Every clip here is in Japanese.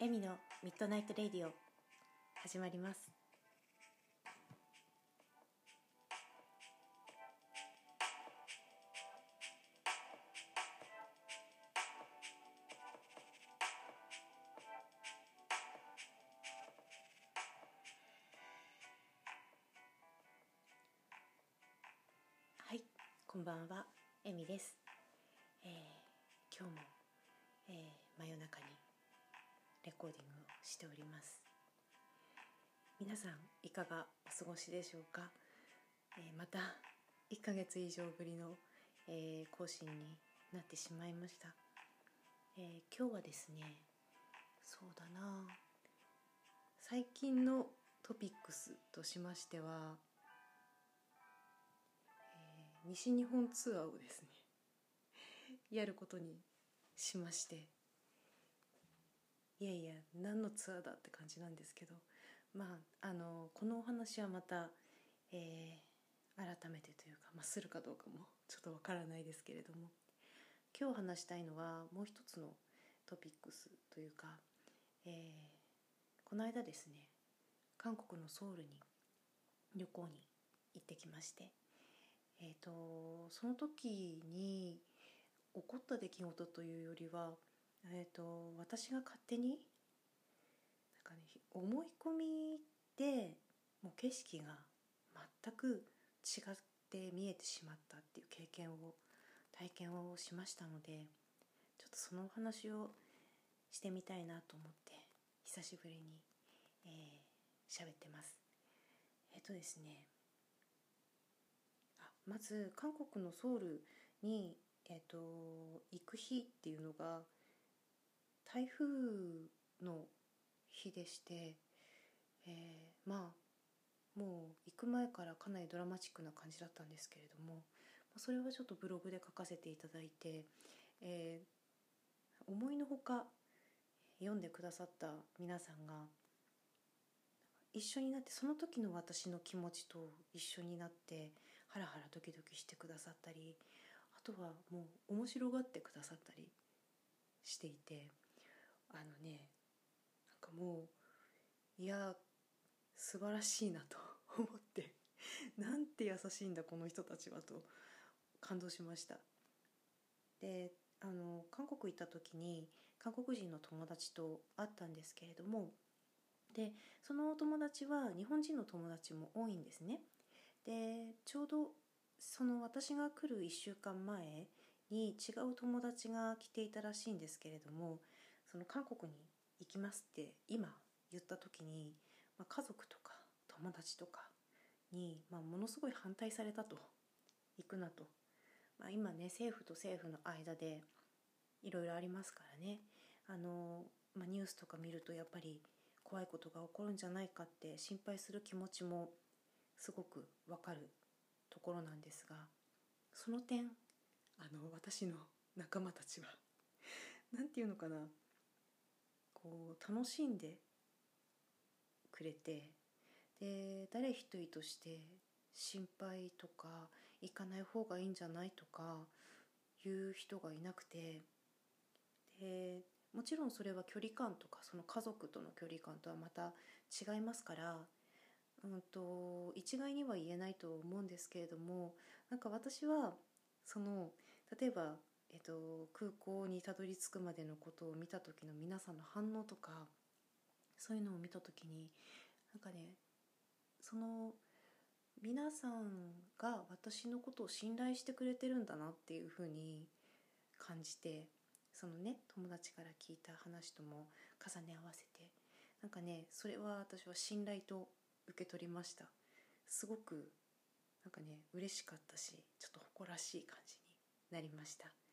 エミのミッドナイトレディオ始まります。レコーディングをしております。皆さんいかがお過ごしでしょうか、えーまた1ヶ月以上ぶりの、えー更新になってしまいました、えー今日はですねそうだな。最近のトピックスとしましては、えー西日本ツアーをですねやることにしまして。いやいや何のツアーだって感じなんですけど。まああのこのお話はまた、えー改めてというか、まあ、するかどうかもちょっとわからないですけれども。今日話したいのはもう一つのトピックスというか、えーこの間ですね韓国のソウルに旅行に行ってきまして、えー、とその時に起こった出来事というよりは、えー、と私が勝手になんか、ね、思い込みでもう景色が全く違って見えてしまったっていう経験を体験をしましたのでちょっとそのお話をしてみたいなと思って久しぶりにえー喋ってます。えっ、とですねあまず韓国のソウルに、えっと行く日っていうのが台風の日でして、えーまあもう行く前からかなりドラマチックな感じだったんですけれどもそれはちょっとブログで書かせていただいて、えー思いのほか読んでくださった皆さんが一緒になってその時の私の気持ちと一緒になってハラハラドキドキしてくださったりあとはもう面白がってくださったりしていてあのねなんかもういや素晴らしいなと 思ってなんて優しいんだこの人たちはと感動しました。であの韓国行った時に韓国人の友達と会ったんですけれどもでその友達は日本人の友達も多いんですね。でちょうどその私が来る1週間前に違う友達が来ていたらしいんですけれどもその韓国に行きますって今言った時に、まあ、家族とか友達とかに、まあ、ものすごい反対されたと行くなと、まあ、今ね政府と政府の間でいろいろありますからね。あの、まあ、ニュースとか見るとやっぱり怖いことが起こるんじゃないかって心配する気持ちもすごくわかるところなんですがその点あの私の仲間たちはなんていうのかな。こう楽しんでくれてで誰一人として心配とか行かない方がいいんじゃないとかいう人がいなくてでもちろんそれは距離感とかその家族との距離感とはまた違いますから、うん、と一概には言えないと思うんですけれどもなんか私はその例えば、えっと、空港にたどり着くまでのことを見た時の皆さんの反応とかそういうのを見た時になんかねその皆さんが私のことを信頼してくれてるんだなっていうふうに感じてそのね友達から聞いた話とも重ね合わせてなんかねそれは私は信頼と受け取りました。すごくなんかね嬉しかったしちょっと誇らしい感じになりました。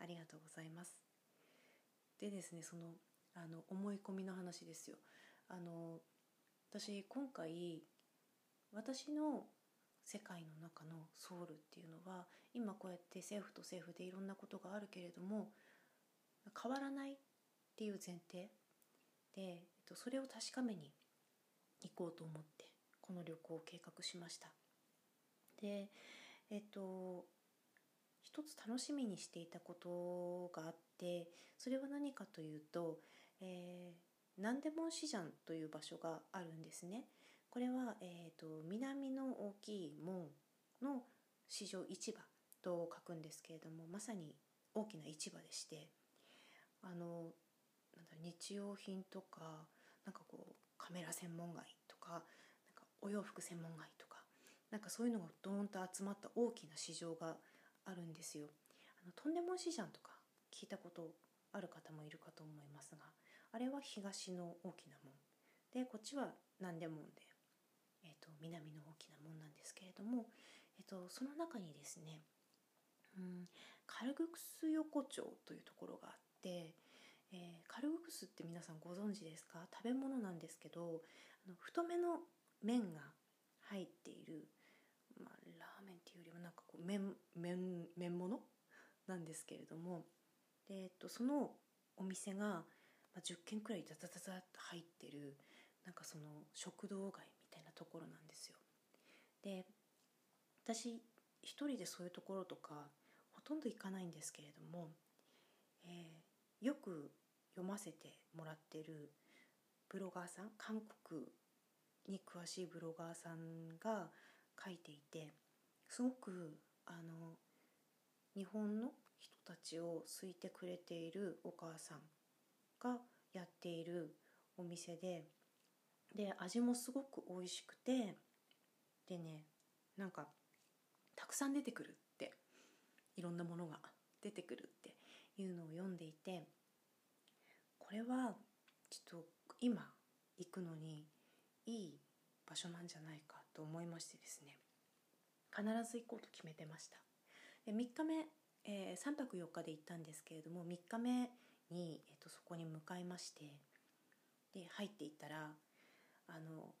ありがとうございます。でですねそのあの思い込みの話ですよ。あの私今回私の世界の中のソウルっていうのは今こうやって政府と政府でいろんなことがあるけれども変わらないっていう前提で、えっと、それを確かめに行こうと思ってこの旅行を計画しました。でえっと一つ楽しみにしていたことがあってそれは何かというと、えー南デモン市ジャンという場所があるんですね。これは、えーと、南の大きい門の市場市場と書くんですけれどもまさに大きな市場でしてあのなんだ日用品とかなんかこうカメラ専門街とかなんかお洋服専門街とかなんかそういうのがドーンと集まった大きな市場があるんですよ。あのトンデモン市場とか聞いたことある方もいるかと思いますがあれは東の大きな門でこっちは南で門で、えーと、南の大きな門なんですけれども、えーと、その中にですね、うん、カルグクス横丁というところがあって、えー、カルグクスって皆さんご存知ですか？食べ物なんですけどあの太めの麺が入っている、いうよりもなんかこう麺麺麺物？なんですけれどもで、えっと、そのお店が、10軒くらいザザザザッと入ってるなんかその食堂街みたいなところなんですよ。で私一人でそういうところとかほとんど行かないんですけれども、えー、よく読ませてもらってるブロガーさん韓国に詳しいブロガーさんが書いていてすごくあの日本の人たちを好いてくれているお母さんがやっているお店でで味もすごく美味しくてでねなんかたくさん出てくるっていろんなものが出てくるっていうのを読んでいてこれはちょっと今行くのにいい場所なんじゃないかと思いましてですね。必ず行こうと決めてましたで3日目えー、3泊4日で行ったんですけれども3日目に、えーと、そこに向かいましてで入っていったらあの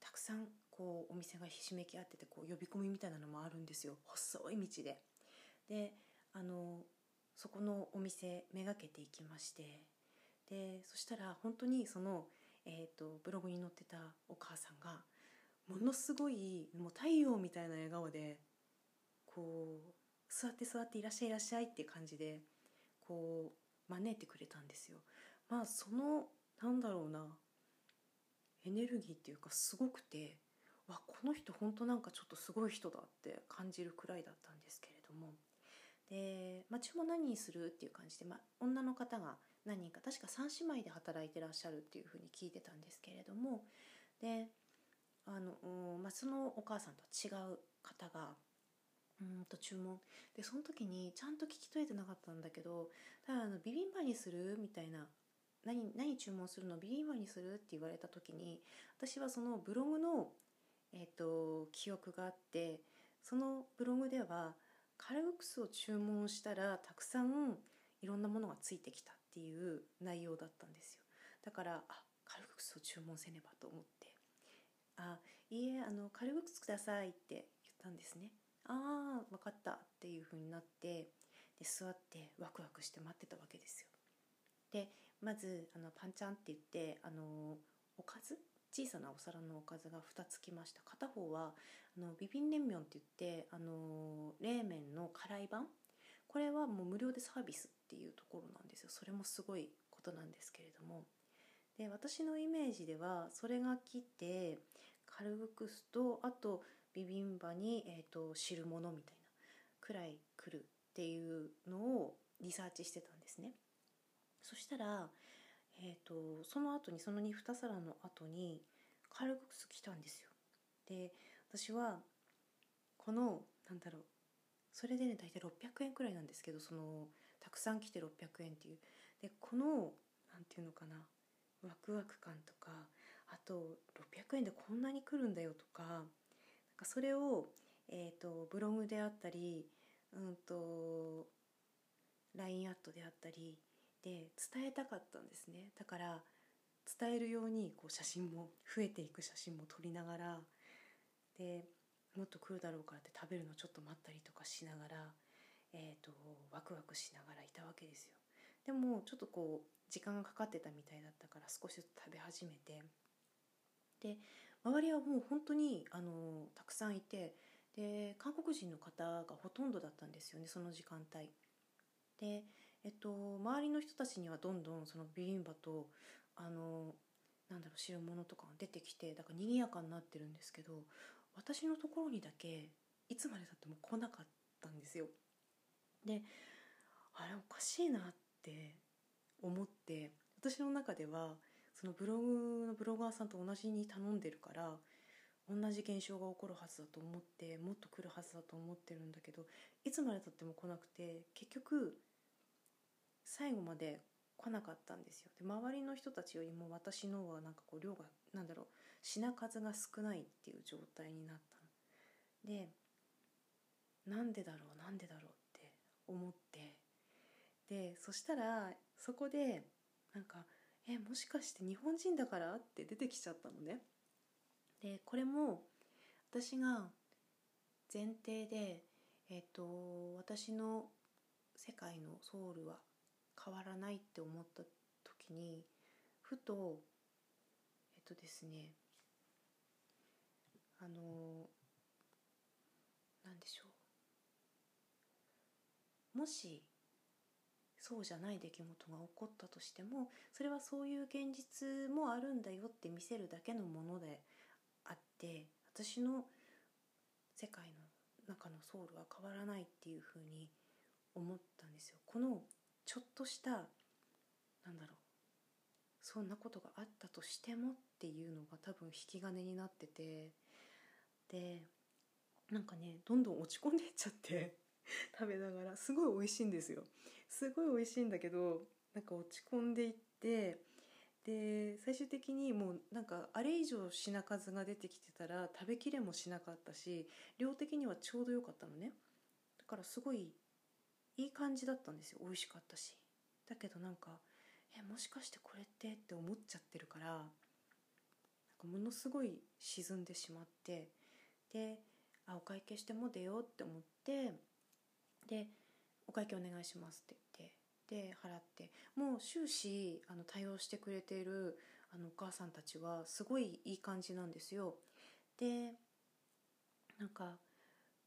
たくさんこうお店がひしめき合っててこう呼び込みみたいなのもあるんですよ細い道で。であのそこのお店めがけていきましてでそしたら本当にその、えーと、ブログに載ってたお母さんがものすごいもう太陽みたいな笑顔でこう座って座っていらっしゃいいらっしゃいっていう感じでこう招いてくれたんですよ。まあそのなんだろうなエネルギーっていうかすごくてわこの人本当なんかちょっとすごい人だって感じるくらいだったんですけれどもで、まあ、注文何にするっていう感じで、まあ、女の方が何人か確か3姉妹で働いてらっしゃるっていうふうに聞いてたんですけれどもであの、まあ、そのお母さんと違う方がうんと注文。でその時にちゃんと聞き取れてなかったんだけどただあのビビンバにするみたいな何何注文するの？ビビンバにするって言われた時に私はそのブログの、えーと、記憶があってそのブログではカルグクスを注文したらたくさんいろんなものがついてきたっていう内容だったんですよ。だからあカルクスを注文せねばと思って「あいいえあのカルグクスください」って言ったんですね。ああ分かったっていう風になってで座ってワクワクして待ってたわけですよ。でまずあのパンチャンって言ってあのおかず？小さなお皿のおかずが2つ来ました。片方はあのビビン冷麺って言ってあの冷麺の辛い版？これはもう無料でサービスっていうところなんですよ。それもすごいことなんですけれども。で私のイメージではそれが来てカルグクスとあとビビンバに、えーと、汁物みたいなくらい来るっていうのをリサーチしてたんですね。そしたら、えーと、その後にその 2, 皿の後にカルグクス来たんですよ。で私はこのなんだろうそれでね大体600円くらいなんですけどそのたくさん来て600円っていう。でこのなんていうのかなワクワク感とかあと600円でこんなに来るんだよとかなんかそれを、えーと、ブログであったり、うんと、LINE アットであったりで伝えたかったんですね。だから伝えるようにこう写真も増えていく写真も撮りながらでもっと来るだろうからって食べるのちょっと待ったりとかしながら、えーと、ワクワクしながらいたわけですよ。でもちょっとこう時間がかかってたみたいだったから少しずつ食べ始めてで周りはもう本当にあのたくさんいてで韓国人の方がほとんどだったんですよねその時間帯。で、えっと、周りの人たちにはどんどんそのビビンバとあのなんだろう汁物とかが出てきてだから賑やかになってるんですけど私のところにだけいつまでたっても来なかったんですよ。であれおかしいなって思って私の中ではそのブログのブロガーさんと同じに頼んでるから同じ現象が起こるはずだと思ってもっと来るはずだと思ってるんだけどいつまでたっても来なくて結局最後まで来なかったんですよ。で周りの人たちよりも私のはなんかこう量がなんだろう品数が少ないっていう状態になったの。でなんでだろうなんでだろうって思って。でそしたらそこでなんか「えもしかして日本人だから?」って出てきちゃったのねでこれも私が前提でえっ、と私の世界のソウルは変わらないって思った時にふとえっとですねあの何でしょうもしそうじゃない出来事が起こったとしてもそれはそういう現実もあるんだよって見せるだけのものであって私の世界の中のソウルは変わらないっていうふうに思ったんですよ。このちょっとしたなんだろうそんなことがあったとしてもっていうのが多分引き金になっててでなんかねどんどん落ち込んでっちゃって 食べながら。すごい美味しいんですよ。すごい美味しいんだけどなんか落ち込んでいってで最終的にもうなんかあれ以上品数が出てきてたら食べきれもしなかったし量的にはちょうど良かったのね。だからすごいいい感じだったんですよ。美味しかったし。だけどなんかえもしかしてこれってって思っちゃってるからなんかものすごい沈んでしまってであお会計しても出ようって思ってでお会計お願いしますって言ってで払って。もう終始あの対応してくれているあのお母さんたちはすごいいい感じなんですよ。でなんか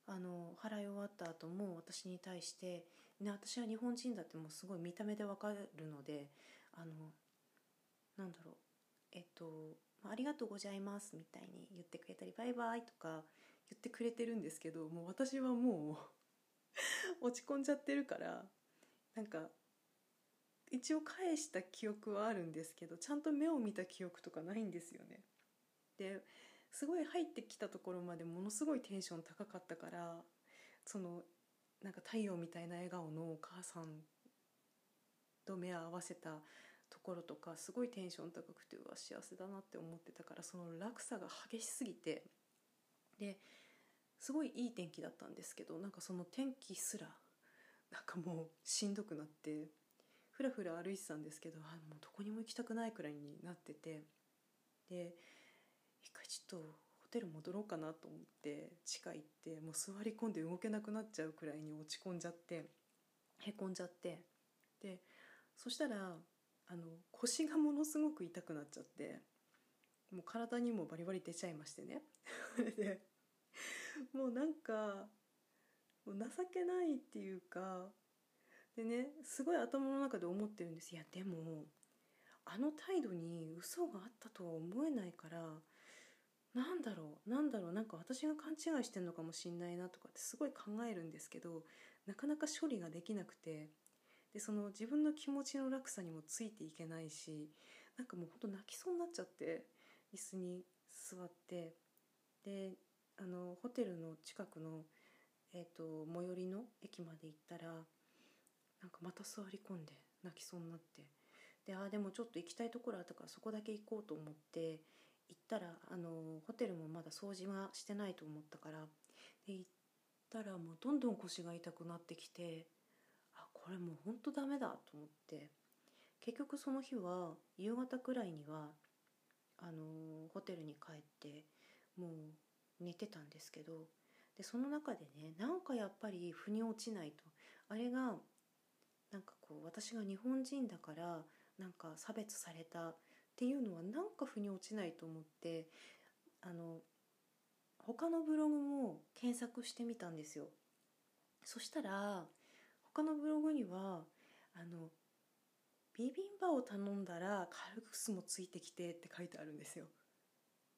あの払い終わった後も私に対して、ね、私は日本人だってもうすごい見た目でわかるのであのなんだろうえっと「ありがとうございます」みたいに言ってくれたり「バイバイ」とか言ってくれてるんですけどもう私はもう 落ち込んじゃってるからなんか一応返した記憶はあるんですけどちゃんと目を見た記憶とかないんですよね。ですごい入ってきたところまでものすごいテンション高かったからそのなんか太陽みたいな笑顔のお母さんと目を合わせたところとかすごいテンション高くてうわ幸せだなって思ってたからその落差が激しすぎてですごいいい天気だったんですけどなんかその天気すらなんかもうしんどくなってふらふら歩いてたんですけどあもうどこにも行きたくないくらいになっててで一回ちょっとホテル戻ろうかなと思って地下行ってもう座り込んで動けなくなっちゃうくらいに落ち込んじゃってへこんじゃってでそしたらあの腰がものすごく痛くなっちゃってもう体にもバリバリ出ちゃいましてね。で もうなんかもう情けないっていうかでねすごい頭の中で思ってるんです。いやでもあの態度に嘘があったとは思えないからなんだろうなんだろうなんか私が勘違いしてんのかもしんないなとかってすごい考えるんですけどなかなか処理ができなくてでその自分の気持ちの落差にもついていけないしなんかもうほんと泣きそうになっちゃって椅子に座ってであのホテルの近くの、えーと、最寄りの駅まで行ったらなんかまた座り込んで泣きそうになって。でああでもちょっと行きたいところあったからそこだけ行こうと思って行ったらあのホテルもまだ掃除はしてないと思ったからで行ったらもうどんどん腰が痛くなってきてあこれもうほんとダメだと思って。結局その日は夕方くらいにはあのホテルに帰って寝てたんですけどでその中でねなんかやっぱり腑に落ちないと。あれがなんかこう私が日本人だからなんか差別されたっていうのはなんか腑に落ちないと思ってあの他のブログも検索してみたんですよ。そしたら他のブログにはあのビビンバを頼んだらカルクスもついてきてって書いてあるんですよ。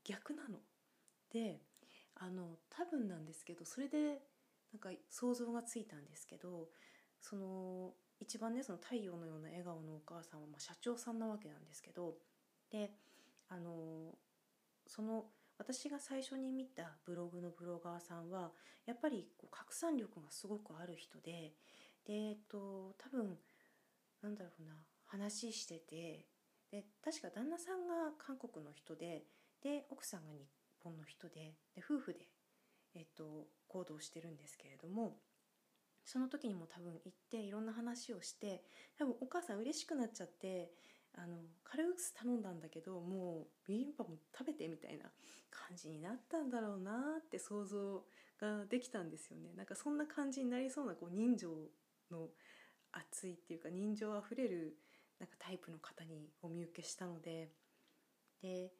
逆なの。であの多分なんですけどそれでなんか想像がついたんですけどその一番ねその太陽のような笑顔のお母さんはまあ社長さんなわけなんですけどであのその私が最初に見たブログのブロガーさんはやっぱりこう拡散力がすごくある人でで、えっと、多分なんだろうな話しててで確か旦那さんが韓国の人でで奥さんが日本の人でで夫婦で、えっと、行動してるんですけれどもその時にも多分行っていろんな話をして多分お母さん嬉しくなっちゃってあのカルークス頼んだんだけどもうビビンバも食べてみたいな感じになったんだろうなって想像ができたんですよね。なんかそんな感じになりそうなこう人情の熱いっていうか人情あふれるなんかタイプの方にお見受けしたのでで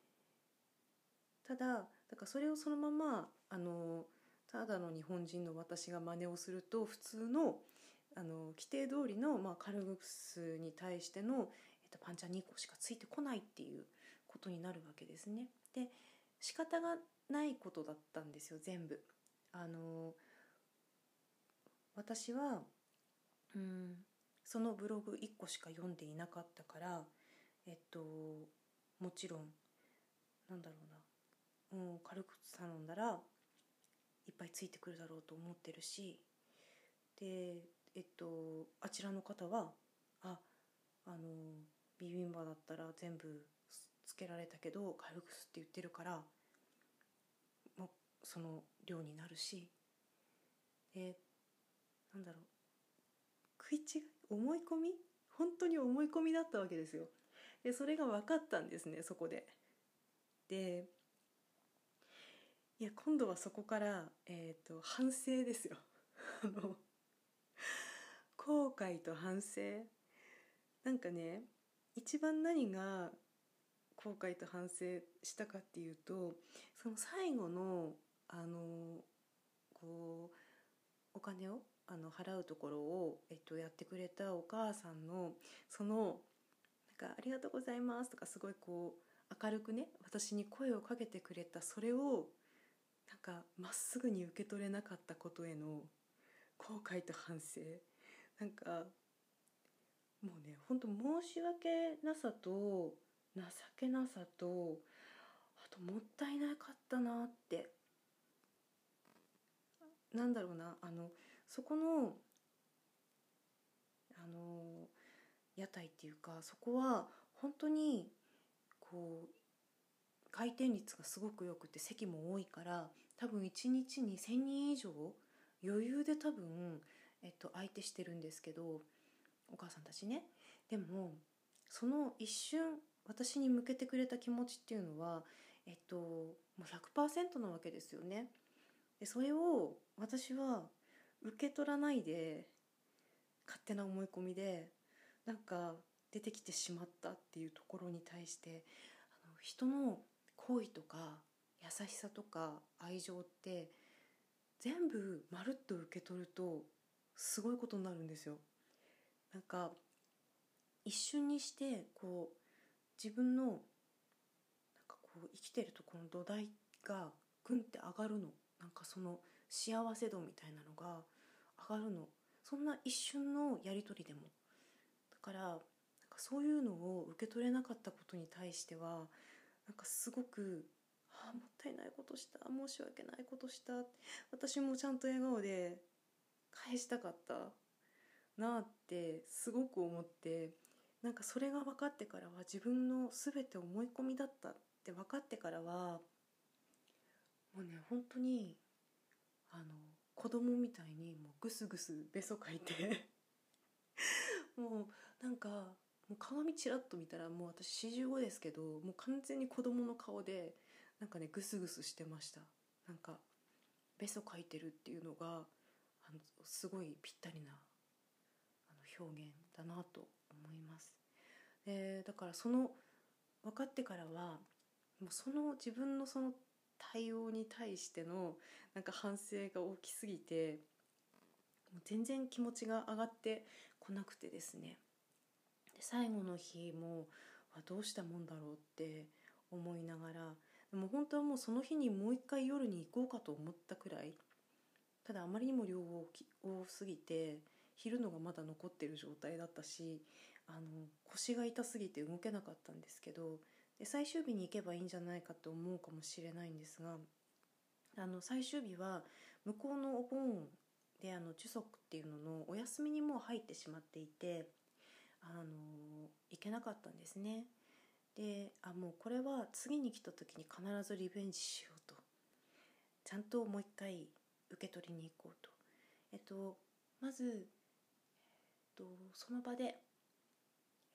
ただだからそれをそのままあのただの日本人の私が真似をすると普通のあの規定通りの、まあ、カルグスに対しての、えっと、パンチャ2個しかついてこないっていうことになるわけですね。で仕方がないことだったんですよ全部。あの私はうんそのブログ1個しか読んでいなかったからえっともちろんなんだろうな、もう、軽く頼んだらいっぱいついてくるだろうと思ってるしでえっとあちらの方はああのビビンバだったら全部つけられたけどカルクスって言ってるからもうその量になるしでなんだろう食い違い思い込み？本当に思い込みだったわけですよ。でそれが分かったんですねそこで。でいや今度はそこから、えーと、反省ですよ。後悔と反省。なんかね一番何が後悔と反省したかっていうとその最後のあのこうお金をあの払うところを、えっと、やってくれたお母さんのそのなんか「ありがとうございます」とかすごいこう明るくね私に声をかけてくれたそれをなんかまっすぐに受け取れなかったことへの後悔と反省。なんかもうね本当申し訳なさと情けなさとあともったいなかったなって。なんだろうなあのそこのあの屋台っていうかそこは本当にこう回転率がすごくよくて席も多いから多分1日に1,000人以上余裕で多分、えっと、相手してるんですけどお母さんたちねでもその一瞬私に向けてくれた気持ちっていうのはえっともう100%なわけですよね。でそれを私は受け取らないで勝手な思い込みでなんか出てきてしまったっていうところに対してあの人の好意とか優しさとか愛情って全部まるっと受け取るとすごいことになるんですよ。なんか一瞬にしてこう自分のなんかこう生きてるとこの土台がグンって上がるの。なんかその幸せ度みたいなのが上がるの。そんな一瞬のやり取りでも。だからなんかそういうのを受け取れなかったことに対してはなんかすごくああもったいないことした申し訳ないことした私もちゃんと笑顔で返したかったなってすごく思ってなんかそれが分かってからは自分の全て思い込みだったって分かってからはもうね本当にあの子供みたいにもうグスグスべそかいて もうなんかもう鏡ちらっと見たらもう私45ですけどもう完全に子供の顔でなんかねグスグスしてました。なんかべそかいてるっていうのがあのすごいぴったりなあの表現だなと思います。でだからその分かってからはもうその自分のその対応に対してのなんか反省が大きすぎてもう全然気持ちが上がってこなくてですね。で最後の日もあどうしたもんだろうって思いながらでも本当はもうその日にもう一回夜に行こうかと思ったくらいただあまりにも量多すぎて昼のがまだ残ってる状態だったしあの腰が痛すぎて動けなかったんですけどで最終日に行けばいいんじゃないかと思うかもしれないんですがあの最終日は向こうのお盆であの中足っていうののお休みにもう入ってしまっていてあの行けなかったんですね。であもうこれは次に来た時に必ずリベンジしようと。ちゃんともう一回受け取りに行こうと。えっとまず、えっと、その場で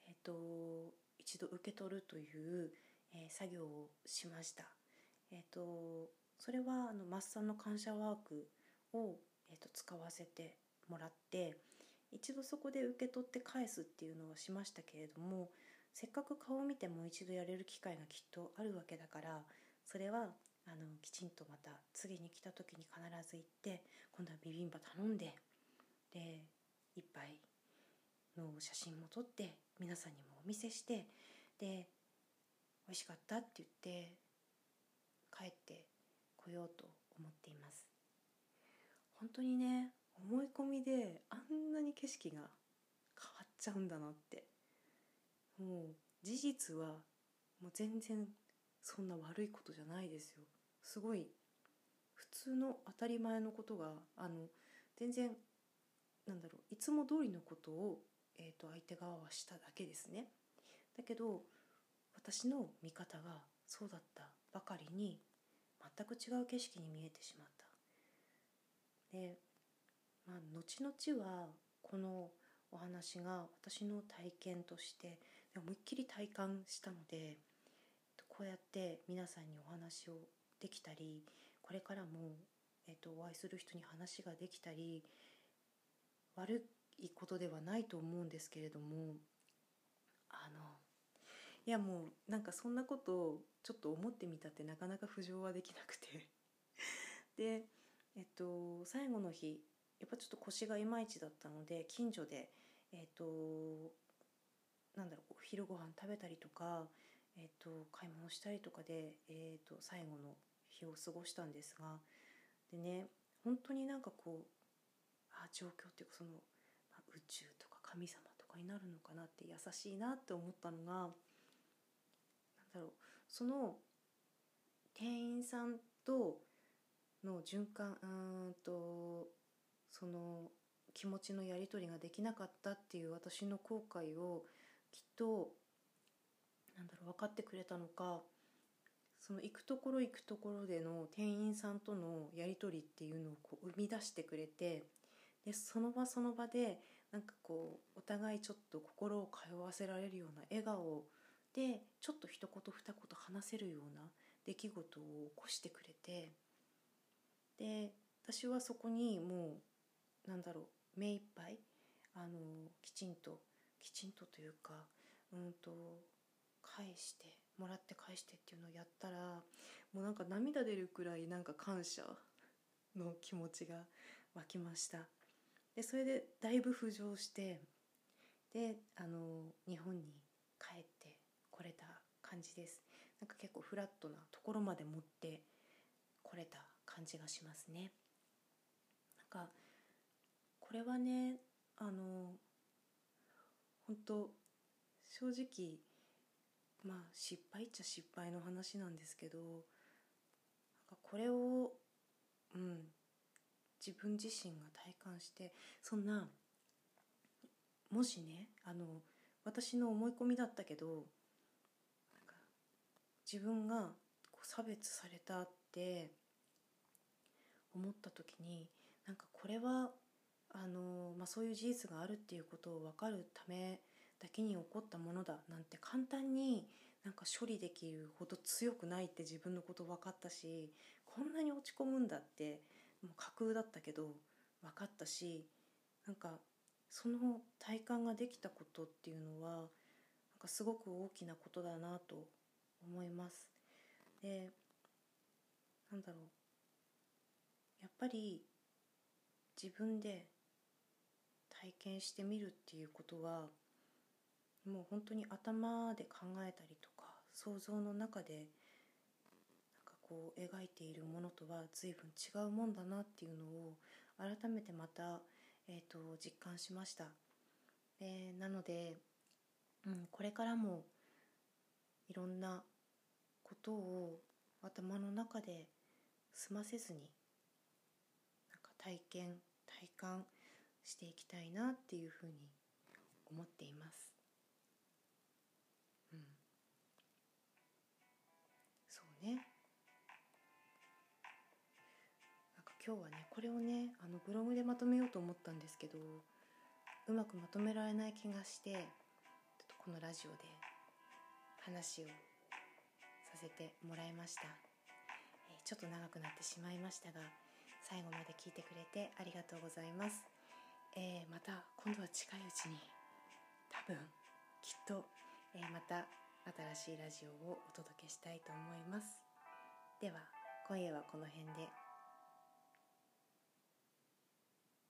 えっと一度受け取るという、えー、作業をしました。えっとそれはあのマッサンの感謝ワークを、えー、と使わせてもらって一度そこで受け取って返すっていうのはしましたけれどもせっかく顔を見てもう一度やれる機会がきっとあるわけだからそれはあのきちんとまた次に来た時に必ず行って今度はビビンバ頼んでで一杯の写真も撮って皆さんにもお見せしてで美味しかったって言って帰ってこようと思っています。本当にね思い込みであんなに景色が変わっちゃうんだなって。もう事実はもう全然そんな悪いことじゃないですよ。すごい普通の当たり前のことがあの全然なんだろういつも通りのことを、えーと、相手側はしただけですね。だけど私の見方がそうだったばかりに全く違う景色に見えてしまった。で、まあ、後々はこのお話が私の体験として思いっきり体感したのでこうやって皆さんにお話をできたりこれからも、えっと、お会いする人に話ができたり悪いことではないと思うんですけれどもあのいやもうなんかそんなことをちょっと思ってみたってなかなか浮上はできなくて。でえっと最後の日やっぱちょっと腰がいまいちだったので近所でえっとなんだろうお昼ご飯食べたりとか、えっと買い物したりとかで、えっと最後の日を過ごしたんですがでね本当になんかこうあ状況っていうかその、まあ、宇宙とか神様とかになるのかなって優しいなって思ったのがなんだろうその店員さんとの循環うんとその気持ちのやり取りができなかったっていう私の後悔をきっとなんだろう分かってくれたのかその行くところ行くところでの店員さんとのやり取りっていうのをこう生み出してくれてでその場その場でなんかこうお互いちょっと心を通わせられるような笑顔でちょっと一言二言話せるような出来事を起こしてくれてで私はそこにもうなんだろう目いっぱいあのきちんときちんとというかうんと返してもらって返してっていうのをやったらもうなんか涙出るくらいなんか感謝の気持ちが湧きました。でそれでだいぶ浮上してであの日本に帰ってこれた感じです。なんか結構フラットなところまで持ってこれた感じがしますね。なんかこれはねあの本当正直まあ失敗っちゃ失敗の話なんですけどなんかこれをうん自分自身が体感してそんなもしねあの私の思い込みだったけど自分がこう差別されたって思った時になんかこれはあの、まあ、そういう事実があるっていうことを分かるためだけに起こったものだなんて簡単になんか処理できるほど強くないって自分のこと分かったしこんなに落ち込むんだってもう架空だったけど分かったしなんかその体感ができたことっていうのはなんかすごく大きなことだなと思います。でなんだろう。やっぱり自分で体験してみるっていうことはもう本当に頭で考えたりとか想像の中でなんかこう描いているものとは随分違うもんだなっていうのを改めてまた、えーと、実感しました。えー、なので、うん、これからもいろんなことを頭の中で済ませずになんか体験体感していきたいなっていうふうに思っています。うん、そうね。なんか今日はねこれをねあのブログでまとめようと思ったんですけどうまくまとめられない気がしてちょっとこのラジオで話をさせてもらいました、えー、ちょっと長くなってしまいましたが最後まで聞いてくれてありがとうございます、えー、また今度は近いうちに多分きっと、えー、また新しいラジオをお届けしたいと思います。では今夜はこの辺で。